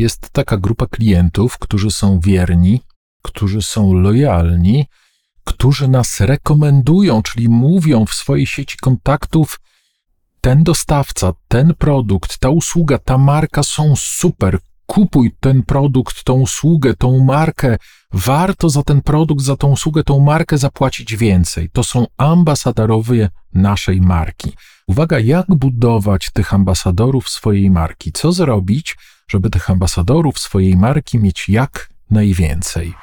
jest taka grupa klientów, którzy są wierni, którzy są lojalni, którzy nas rekomendują, czyli mówią w swojej sieci kontaktów, ten dostawca, ten produkt, ta usługa, ta marka są super. Kupuj ten produkt, tą usługę, tą markę. Warto za ten produkt, za tą usługę, tą markę zapłacić więcej. To są ambasadorowie naszej marki. Uwaga, jak budować tych ambasadorów swojej marki? Co zrobić, żeby tych ambasadorów swojej marki mieć jak najwięcej?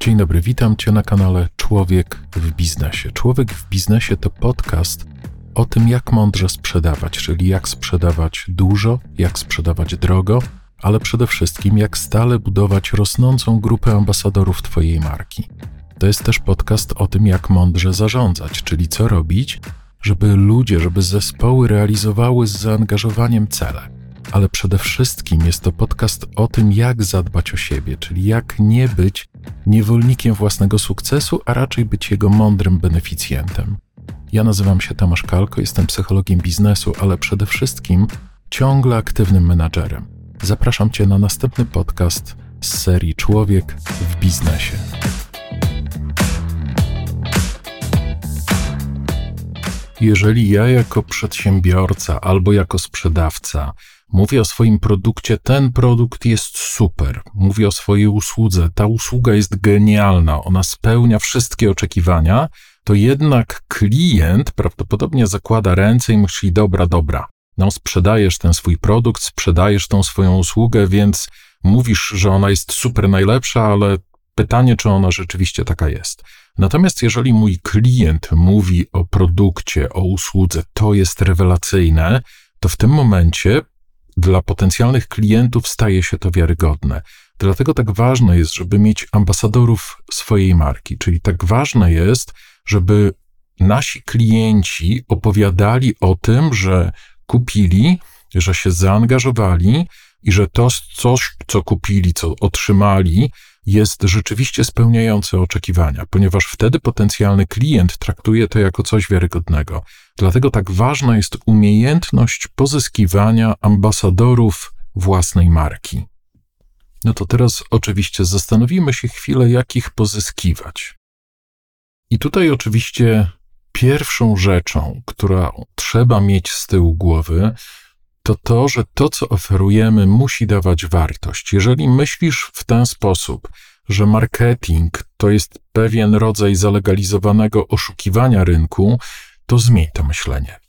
Dzień dobry, witam Cię na kanale Człowiek w Biznesie. Człowiek w Biznesie to podcast o tym, jak mądrze sprzedawać, czyli jak sprzedawać dużo, jak sprzedawać drogo, ale przede wszystkim jak stale budować rosnącą grupę ambasadorów Twojej marki. To jest też podcast o tym, jak mądrze zarządzać, czyli co robić, żeby ludzie, żeby zespoły realizowały z zaangażowaniem cele. Ale przede wszystkim jest to podcast o tym, jak zadbać o siebie, czyli jak nie być niewolnikiem własnego sukcesu, a raczej być jego mądrym beneficjentem. Ja nazywam się Tomasz Kalko, jestem psychologiem biznesu, ale przede wszystkim ciągle aktywnym menadżerem. Zapraszam Cię na następny podcast z serii Człowiek w biznesie. Jeżeli ja jako przedsiębiorca albo jako sprzedawca mówię o swoim produkcie, ten produkt jest super, mówię o swojej usłudze, ta usługa jest genialna, ona spełnia wszystkie oczekiwania, to jednak klient prawdopodobnie zakłada ręce i myśli: Dobra, dobra, no sprzedajesz ten swój produkt, sprzedajesz tą swoją usługę, więc mówisz, że ona jest super najlepsza, ale pytanie, czy ona rzeczywiście taka jest. Natomiast jeżeli mój klient mówi o produkcie, o usłudze, to jest rewelacyjne, to w tym momencie dla potencjalnych klientów staje się to wiarygodne. Dlatego tak ważne jest, żeby mieć ambasadorów swojej marki, czyli tak ważne jest, żeby nasi klienci opowiadali o tym, że kupili, że się zaangażowali i że to coś, co kupili, co otrzymali, jest rzeczywiście spełniające oczekiwania, ponieważ wtedy potencjalny klient traktuje to jako coś wiarygodnego. Dlatego tak ważna jest umiejętność pozyskiwania ambasadorów własnej marki. No to teraz oczywiście zastanowimy się chwilę, jak ich pozyskiwać. I tutaj oczywiście pierwszą rzeczą, którą trzeba mieć z tyłu głowy, to to, że to, co oferujemy, musi dawać wartość. Jeżeli myślisz w ten sposób, że marketing to jest pewien rodzaj zalegalizowanego oszukiwania rynku, to zmień to myślenie.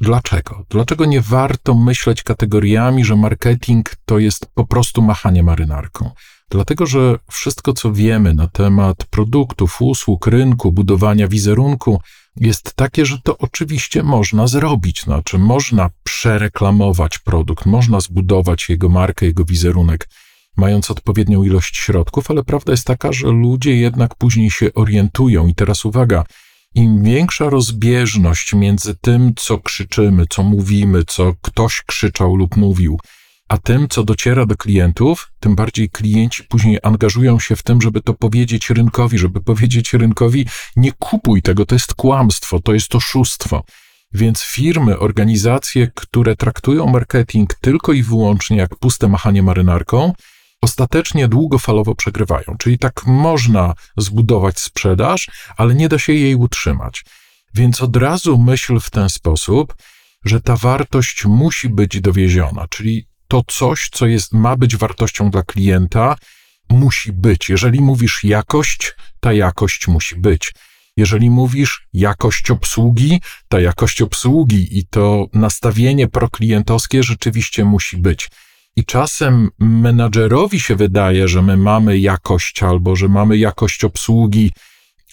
Dlaczego? Dlaczego nie warto myśleć kategoriami, że marketing to jest po prostu machanie marynarką? Dlatego, że wszystko, co wiemy na temat produktów, usług, rynku, budowania wizerunku, jest takie, że to oczywiście można zrobić. Znaczy, można przereklamować produkt, można zbudować jego markę, jego wizerunek, mając odpowiednią ilość środków, ale prawda jest taka, że ludzie jednak później się orientują. I teraz uwaga, im większa rozbieżność między tym, co krzyczymy, co mówimy, co ktoś krzyczał lub mówił, a tym, co dociera do klientów, tym bardziej klienci później angażują się w tym, żeby to powiedzieć rynkowi, żeby powiedzieć rynkowi: nie kupuj tego, to jest kłamstwo, to jest oszustwo. Więc firmy, organizacje, które traktują marketing tylko i wyłącznie jak puste machanie marynarką, ostatecznie długofalowo przegrywają. Czyli tak można zbudować sprzedaż, ale nie da się jej utrzymać. Więc od razu myśl w ten sposób, że ta wartość musi być dowieziona, czyli to coś, co jest, ma być wartością dla klienta, musi być. Jeżeli mówisz jakość, ta jakość musi być. Jeżeli mówisz jakość obsługi, ta jakość obsługi i to nastawienie proklientowskie rzeczywiście musi być. I czasem menadżerowi się wydaje, że my mamy jakość albo że mamy jakość obsługi,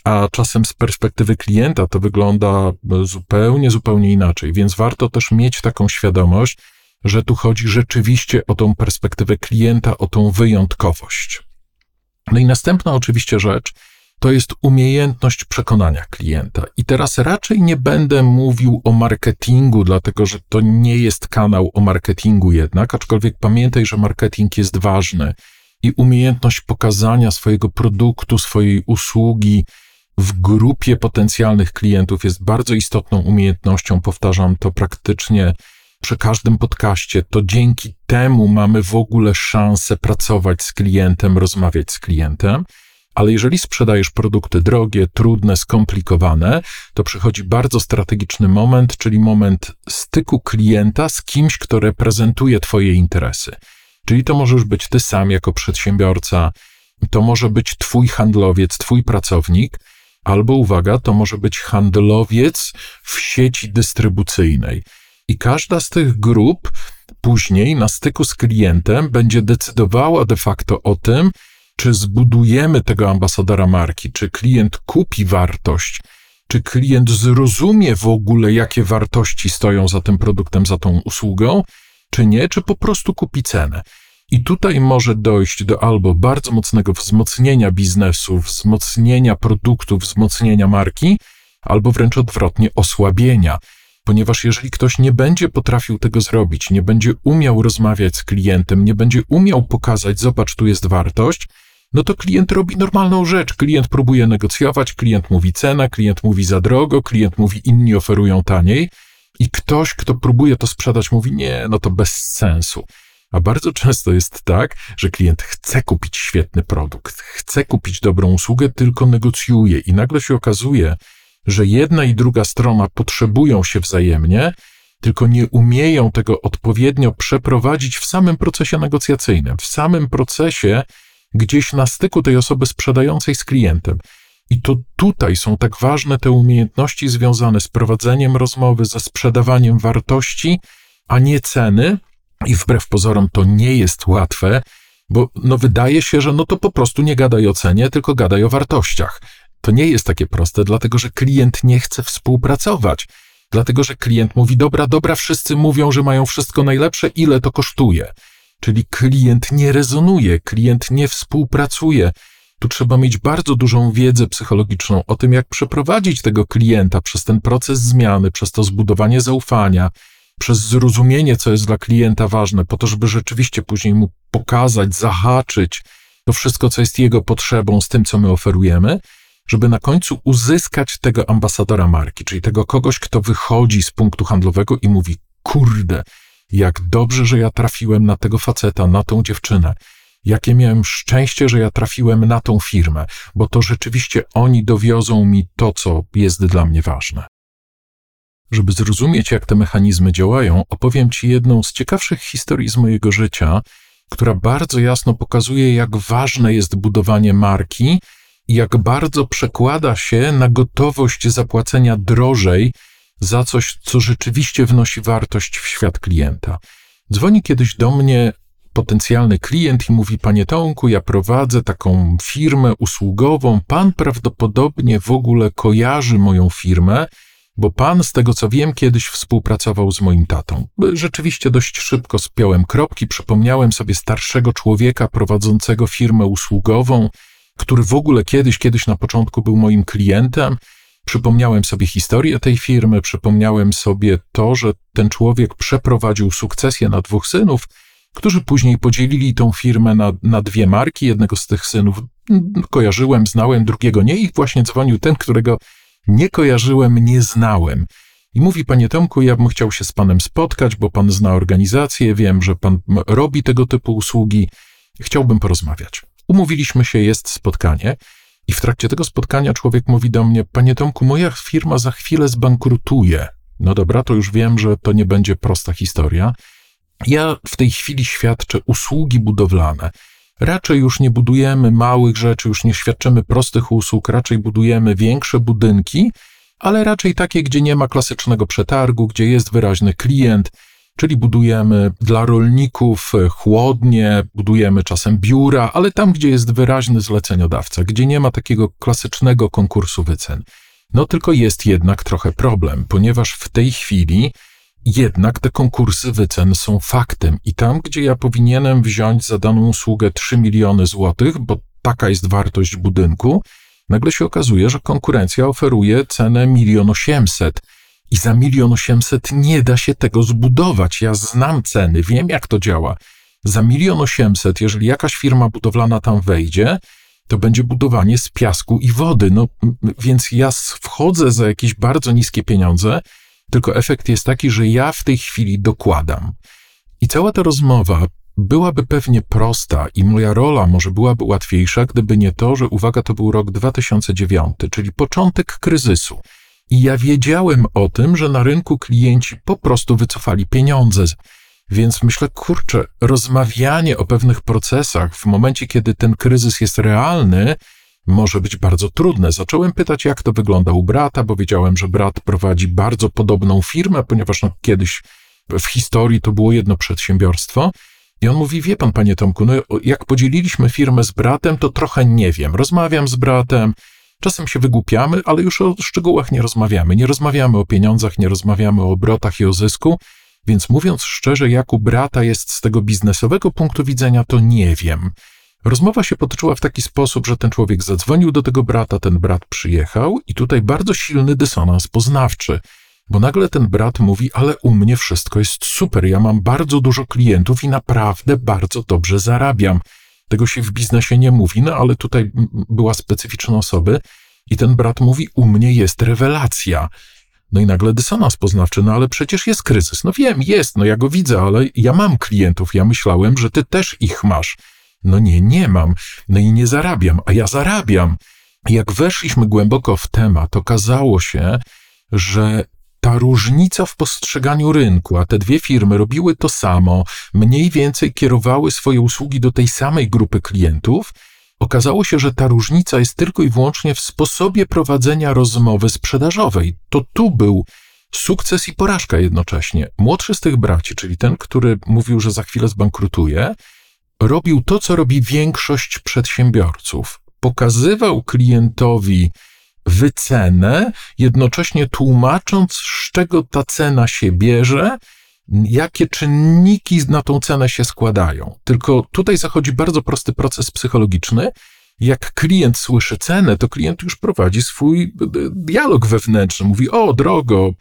a czasem z perspektywy klienta to wygląda zupełnie, zupełnie inaczej. Więc warto też mieć taką świadomość, że tu chodzi rzeczywiście o tą perspektywę klienta, o tą wyjątkowość. No i następna oczywiście rzecz to jest umiejętność przekonania klienta. I teraz raczej nie będę mówił o marketingu, dlatego że to nie jest kanał o marketingu jednak, aczkolwiek pamiętaj, że marketing jest ważny i umiejętność pokazania swojego produktu, swojej usługi w grupie potencjalnych klientów jest bardzo istotną umiejętnością. Powtarzam to praktycznie przy każdym podcaście, to dzięki temu mamy w ogóle szansę pracować z klientem, rozmawiać z klientem. Ale jeżeli sprzedajesz produkty drogie, trudne, skomplikowane, to przychodzi bardzo strategiczny moment, czyli moment styku klienta z kimś, kto reprezentuje Twoje interesy. Czyli to możesz być Ty sam jako przedsiębiorca, to może być Twój handlowiec, Twój pracownik, albo uwaga, to może być handlowiec w sieci dystrybucyjnej. I każda z tych grup później na styku z klientem będzie decydowała de facto o tym, czy zbudujemy tego ambasadora marki, czy klient kupi wartość, czy klient zrozumie w ogóle, jakie wartości stoją za tym produktem, za tą usługą, czy nie, czy po prostu kupi cenę. I tutaj może dojść do albo bardzo mocnego wzmocnienia biznesu, wzmocnienia produktów, wzmocnienia marki, albo wręcz odwrotnie osłabienia. Ponieważ jeżeli ktoś nie będzie potrafił tego zrobić, nie będzie umiał rozmawiać z klientem, nie będzie umiał pokazać, zobacz, tu jest wartość, no to klient robi normalną rzecz. Klient próbuje negocjować, klient mówi cena, klient mówi za drogo, klient mówi inni oferują taniej i ktoś, kto próbuje to sprzedać, mówi nie, no to bez sensu. A bardzo często jest tak, że klient chce kupić świetny produkt, chce kupić dobrą usługę, tylko negocjuje i nagle się okazuje, że jedna i druga strona potrzebują się wzajemnie, tylko nie umieją tego odpowiednio przeprowadzić w samym procesie negocjacyjnym, w samym procesie gdzieś na styku tej osoby sprzedającej z klientem. I to tutaj są tak ważne te umiejętności związane z prowadzeniem rozmowy, ze sprzedawaniem wartości, a nie ceny. I wbrew pozorom to nie jest łatwe, bo no wydaje się, że no to po prostu nie gadaj o cenie, tylko gadaj o wartościach. To nie jest takie proste, dlatego że klient nie chce współpracować. Dlatego, że klient mówi: Dobra, dobra, wszyscy mówią, że mają wszystko najlepsze, ile to kosztuje. Czyli klient nie rezonuje, klient nie współpracuje. Tu trzeba mieć bardzo dużą wiedzę psychologiczną o tym, jak przeprowadzić tego klienta przez ten proces zmiany, przez to zbudowanie zaufania, przez zrozumienie, co jest dla klienta ważne, po to, żeby rzeczywiście później mu pokazać, zahaczyć to wszystko, co jest jego potrzebą z tym, co my oferujemy, żeby na końcu uzyskać tego ambasadora marki, czyli tego kogoś, kto wychodzi z punktu handlowego i mówi: Kurde, jak dobrze, że ja trafiłem na tego faceta, na tą dziewczynę. Jakie miałem szczęście, że ja trafiłem na tą firmę, bo to rzeczywiście oni dowiozą mi to, co jest dla mnie ważne. Żeby zrozumieć, jak te mechanizmy działają, opowiem Ci jedną z ciekawszych historii z mojego życia, która bardzo jasno pokazuje, jak ważne jest budowanie marki i jak bardzo przekłada się na gotowość zapłacenia drożej za coś, co rzeczywiście wnosi wartość w świat klienta. Dzwoni kiedyś do mnie potencjalny klient i mówi: Panie Tomku, ja prowadzę taką firmę usługową. Pan prawdopodobnie w ogóle kojarzy moją firmę, bo pan, z tego co wiem, kiedyś współpracował z moim tatą. Rzeczywiście dość szybko spiąłem kropki, przypomniałem sobie starszego człowieka prowadzącego firmę usługową, który w ogóle kiedyś, kiedyś na początku był moim klientem. Przypomniałem sobie historię tej firmy, przypomniałem sobie to, że ten człowiek przeprowadził sukcesję na dwóch synów, którzy później podzielili tą firmę na, na dwie marki. Jednego z tych synów kojarzyłem, znałem, drugiego nie, i właśnie dzwonił ten, którego nie kojarzyłem, nie znałem. I mówi, panie Tomku, ja bym chciał się z panem spotkać, bo pan zna organizację, wiem, że pan robi tego typu usługi, chciałbym porozmawiać. Umówiliśmy się, jest spotkanie. I w trakcie tego spotkania człowiek mówi do mnie: Panie Tomku, moja firma za chwilę zbankrutuje. No dobra, to już wiem, że to nie będzie prosta historia. Ja w tej chwili świadczę usługi budowlane. Raczej już nie budujemy małych rzeczy, już nie świadczymy prostych usług, raczej budujemy większe budynki, ale raczej takie, gdzie nie ma klasycznego przetargu, gdzie jest wyraźny klient, czyli budujemy dla rolników e, chłodnie, budujemy czasem biura, ale tam, gdzie jest wyraźny zleceniodawca, gdzie nie ma takiego klasycznego konkursu wycen. No tylko jest jednak trochę problem, ponieważ w tej chwili jednak te konkursy wycen są faktem i tam, gdzie ja powinienem wziąć za daną usługę 3 miliony złotych, bo taka jest wartość budynku, nagle się okazuje, że konkurencja oferuje cenę milion osiemset i za milion osiemset nie da się tego zbudować. Ja znam ceny, wiem jak to działa. Za milion osiemset, jeżeli jakaś firma budowlana tam wejdzie, to będzie budowanie z piasku i wody. No, więc ja wchodzę za jakieś bardzo niskie pieniądze tylko efekt jest taki, że ja w tej chwili dokładam. I cała ta rozmowa byłaby pewnie prosta i moja rola może byłaby łatwiejsza, gdyby nie to, że uwaga, to był rok 2009, czyli początek kryzysu. I ja wiedziałem o tym, że na rynku klienci po prostu wycofali pieniądze. Więc myślę, kurczę, rozmawianie o pewnych procesach w momencie, kiedy ten kryzys jest realny, może być bardzo trudne. Zacząłem pytać, jak to wygląda u brata, bo wiedziałem, że brat prowadzi bardzo podobną firmę, ponieważ no, kiedyś w historii to było jedno przedsiębiorstwo. I on mówi, wie pan, panie Tomku, no jak podzieliliśmy firmę z bratem, to trochę nie wiem. Rozmawiam z bratem, czasem się wygłupiamy, ale już o szczegółach nie rozmawiamy. Nie rozmawiamy o pieniądzach, nie rozmawiamy o obrotach i o zysku. Więc mówiąc szczerze, jak u brata jest z tego biznesowego punktu widzenia, to nie wiem. Rozmowa się potoczyła w taki sposób, że ten człowiek zadzwonił do tego brata, ten brat przyjechał i tutaj bardzo silny dysonans poznawczy. Bo nagle ten brat mówi, ale u mnie wszystko jest super, ja mam bardzo dużo klientów i naprawdę bardzo dobrze zarabiam. Tego się w biznesie nie mówi, no ale tutaj była specyficzna osoby i ten brat mówi, u mnie jest rewelacja. No i nagle dysonans poznawczy, no ale przecież jest kryzys. No wiem, jest, no ja go widzę, ale ja mam klientów, ja myślałem, że ty też ich masz. No nie, nie mam. No i nie zarabiam, a ja zarabiam. Jak weszliśmy głęboko w temat, okazało się, że ta różnica w postrzeganiu rynku, a te dwie firmy robiły to samo, mniej więcej kierowały swoje usługi do tej samej grupy klientów, okazało się, że ta różnica jest tylko i wyłącznie w sposobie prowadzenia rozmowy sprzedażowej. To tu był sukces i porażka jednocześnie. Młodszy z tych braci, czyli ten, który mówił, że za chwilę zbankrutuje, robił to, co robi większość przedsiębiorców. Pokazywał klientowi wycenę, jednocześnie tłumacząc, z czego ta cena się bierze, jakie czynniki na tą cenę się składają. Tylko tutaj zachodzi bardzo prosty proces psychologiczny. Jak klient słyszy cenę, to klient już prowadzi swój dialog wewnętrzny. Mówi: O, drogo,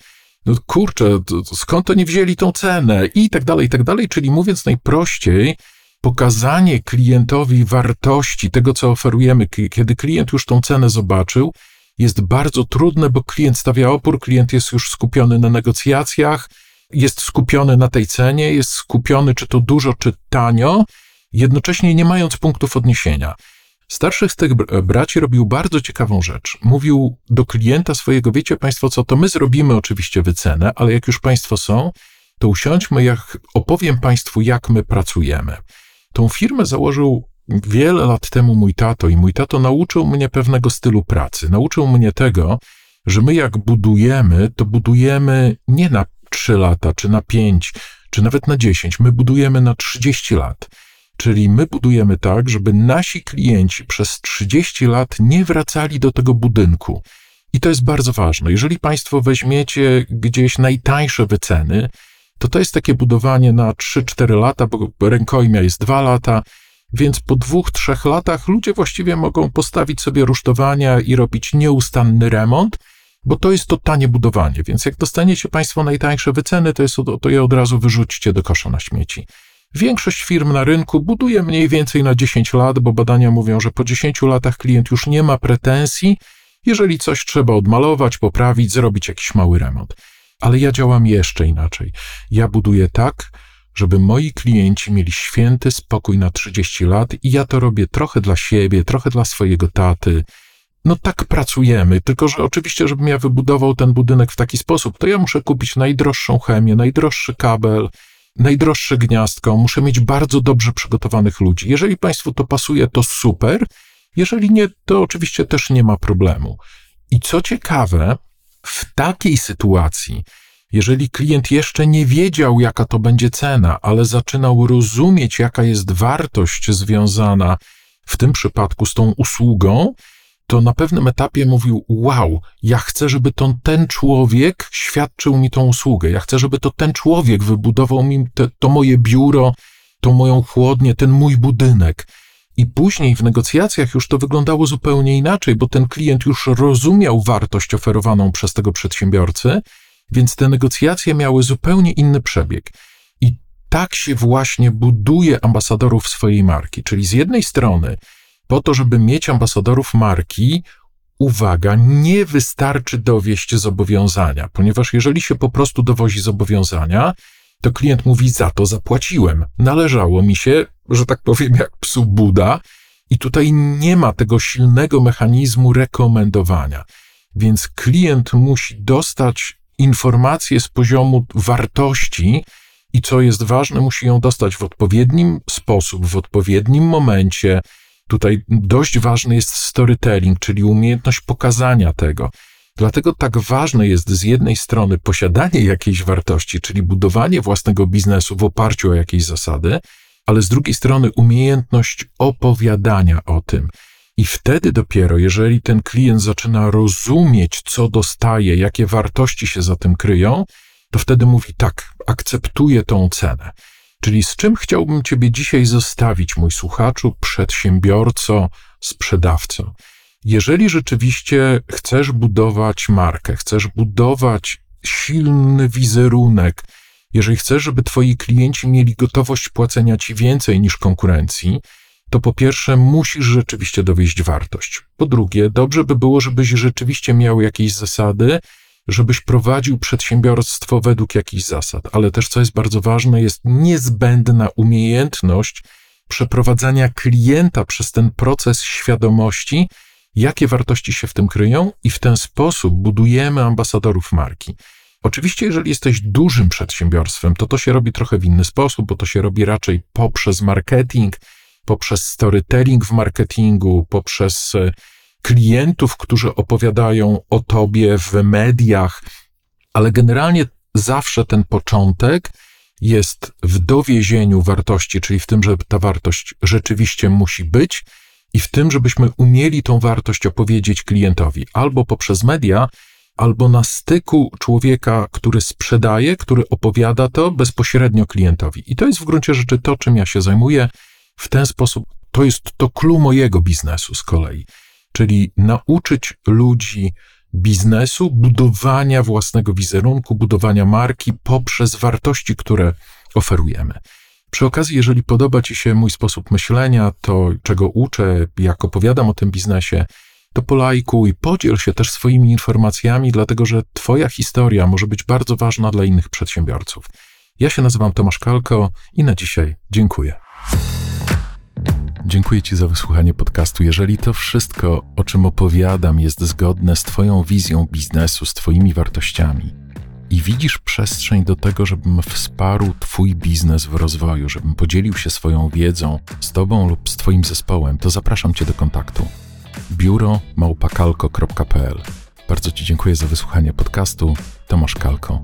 no kurczę, skąd to nie wzięli tą cenę? I tak dalej, i tak dalej. Czyli mówiąc najprościej, pokazanie klientowi wartości tego, co oferujemy, kiedy klient już tą cenę zobaczył, jest bardzo trudne, bo klient stawia opór, klient jest już skupiony na negocjacjach, jest skupiony na tej cenie, jest skupiony, czy to dużo, czy tanio, jednocześnie nie mając punktów odniesienia. Starszych z tych braci robił bardzo ciekawą rzecz. Mówił do klienta swojego, wiecie Państwo co, to my zrobimy oczywiście wycenę, ale jak już Państwo są, to usiądźmy, jak opowiem Państwu, jak my pracujemy. Tą firmę założył wiele lat temu mój tato i mój tato nauczył mnie pewnego stylu pracy. Nauczył mnie tego, że my jak budujemy, to budujemy nie na 3 lata, czy na 5, czy nawet na 10. My budujemy na 30 lat. Czyli my budujemy tak, żeby nasi klienci przez 30 lat nie wracali do tego budynku. I to jest bardzo ważne. Jeżeli Państwo weźmiecie gdzieś najtańsze wyceny, to to jest takie budowanie na 3-4 lata, bo rękojmia jest 2 lata, więc po dwóch, trzech latach ludzie właściwie mogą postawić sobie rusztowania i robić nieustanny remont, bo to jest to tanie budowanie. Więc jak dostaniecie Państwo najtańsze wyceny, to, jest, to je od razu wyrzućcie do kosza na śmieci. Większość firm na rynku buduje mniej więcej na 10 lat, bo badania mówią, że po 10 latach klient już nie ma pretensji, jeżeli coś trzeba odmalować, poprawić, zrobić jakiś mały remont. Ale ja działam jeszcze inaczej. Ja buduję tak, żeby moi klienci mieli święty spokój na 30 lat i ja to robię trochę dla siebie, trochę dla swojego taty. No tak pracujemy, tylko że oczywiście, żebym ja wybudował ten budynek w taki sposób, to ja muszę kupić najdroższą chemię, najdroższy kabel, najdroższe gniazdko, muszę mieć bardzo dobrze przygotowanych ludzi. Jeżeli Państwu to pasuje, to super. Jeżeli nie, to oczywiście też nie ma problemu. I co ciekawe, w takiej sytuacji, jeżeli klient jeszcze nie wiedział, jaka to będzie cena, ale zaczynał rozumieć, jaka jest wartość związana w tym przypadku z tą usługą, to na pewnym etapie mówił: Wow, ja chcę, żeby to ten człowiek świadczył mi tą usługę. Ja chcę, żeby to ten człowiek wybudował mi te, to moje biuro, tą moją chłodnię, ten mój budynek. I później w negocjacjach już to wyglądało zupełnie inaczej, bo ten klient już rozumiał wartość oferowaną przez tego przedsiębiorcę więc te negocjacje miały zupełnie inny przebieg. I tak się właśnie buduje ambasadorów swojej marki. Czyli z jednej strony, po to, żeby mieć ambasadorów marki, uwaga, nie wystarczy dowieść zobowiązania, ponieważ jeżeli się po prostu dowozi zobowiązania, to klient mówi: Za to zapłaciłem, należało mi się, że tak powiem, jak psu Buda, i tutaj nie ma tego silnego mechanizmu rekomendowania. Więc klient musi dostać informację z poziomu wartości i co jest ważne, musi ją dostać w odpowiednim sposób, w odpowiednim momencie. Tutaj dość ważny jest storytelling, czyli umiejętność pokazania tego. Dlatego tak ważne jest z jednej strony posiadanie jakiejś wartości, czyli budowanie własnego biznesu w oparciu o jakieś zasady, ale z drugiej strony umiejętność opowiadania o tym. I wtedy dopiero, jeżeli ten klient zaczyna rozumieć, co dostaje, jakie wartości się za tym kryją, to wtedy mówi tak, akceptuję tą cenę. Czyli z czym chciałbym Ciebie dzisiaj zostawić, mój słuchaczu, przedsiębiorco, sprzedawco? Jeżeli rzeczywiście chcesz budować markę, chcesz budować silny wizerunek, jeżeli chcesz, żeby Twoi klienci mieli gotowość płacenia Ci więcej niż konkurencji, to po pierwsze musisz rzeczywiście dowieść wartość. Po drugie, dobrze by było, żebyś rzeczywiście miał jakieś zasady, żebyś prowadził przedsiębiorstwo według jakichś zasad, ale też, co jest bardzo ważne, jest niezbędna umiejętność przeprowadzania klienta przez ten proces świadomości, jakie wartości się w tym kryją, i w ten sposób budujemy ambasadorów marki. Oczywiście, jeżeli jesteś dużym przedsiębiorstwem, to to się robi trochę w inny sposób, bo to się robi raczej poprzez marketing, poprzez storytelling w marketingu, poprzez e, klientów, którzy opowiadają o tobie w mediach, ale generalnie zawsze ten początek jest w dowiezieniu wartości, czyli w tym, że ta wartość rzeczywiście musi być i w tym, żebyśmy umieli tą wartość opowiedzieć klientowi albo poprzez media, albo na styku człowieka, który sprzedaje, który opowiada to bezpośrednio klientowi. I to jest w gruncie rzeczy to, czym ja się zajmuję. W ten sposób to jest to clue mojego biznesu z kolei, czyli nauczyć ludzi biznesu, budowania własnego wizerunku, budowania marki poprzez wartości, które oferujemy. Przy okazji, jeżeli podoba Ci się mój sposób myślenia, to czego uczę, jak opowiadam o tym biznesie, to polajkuj, podziel się też swoimi informacjami, dlatego że Twoja historia może być bardzo ważna dla innych przedsiębiorców. Ja się nazywam Tomasz Kalko i na dzisiaj dziękuję. Dziękuję Ci za wysłuchanie podcastu. Jeżeli to wszystko, o czym opowiadam, jest zgodne z Twoją wizją biznesu, z Twoimi wartościami i widzisz przestrzeń do tego, żebym wsparł Twój biznes w rozwoju, żebym podzielił się swoją wiedzą z Tobą lub z Twoim zespołem, to zapraszam Cię do kontaktu. Biuro małpakalko.pl Bardzo Ci dziękuję za wysłuchanie podcastu. Tomasz Kalko.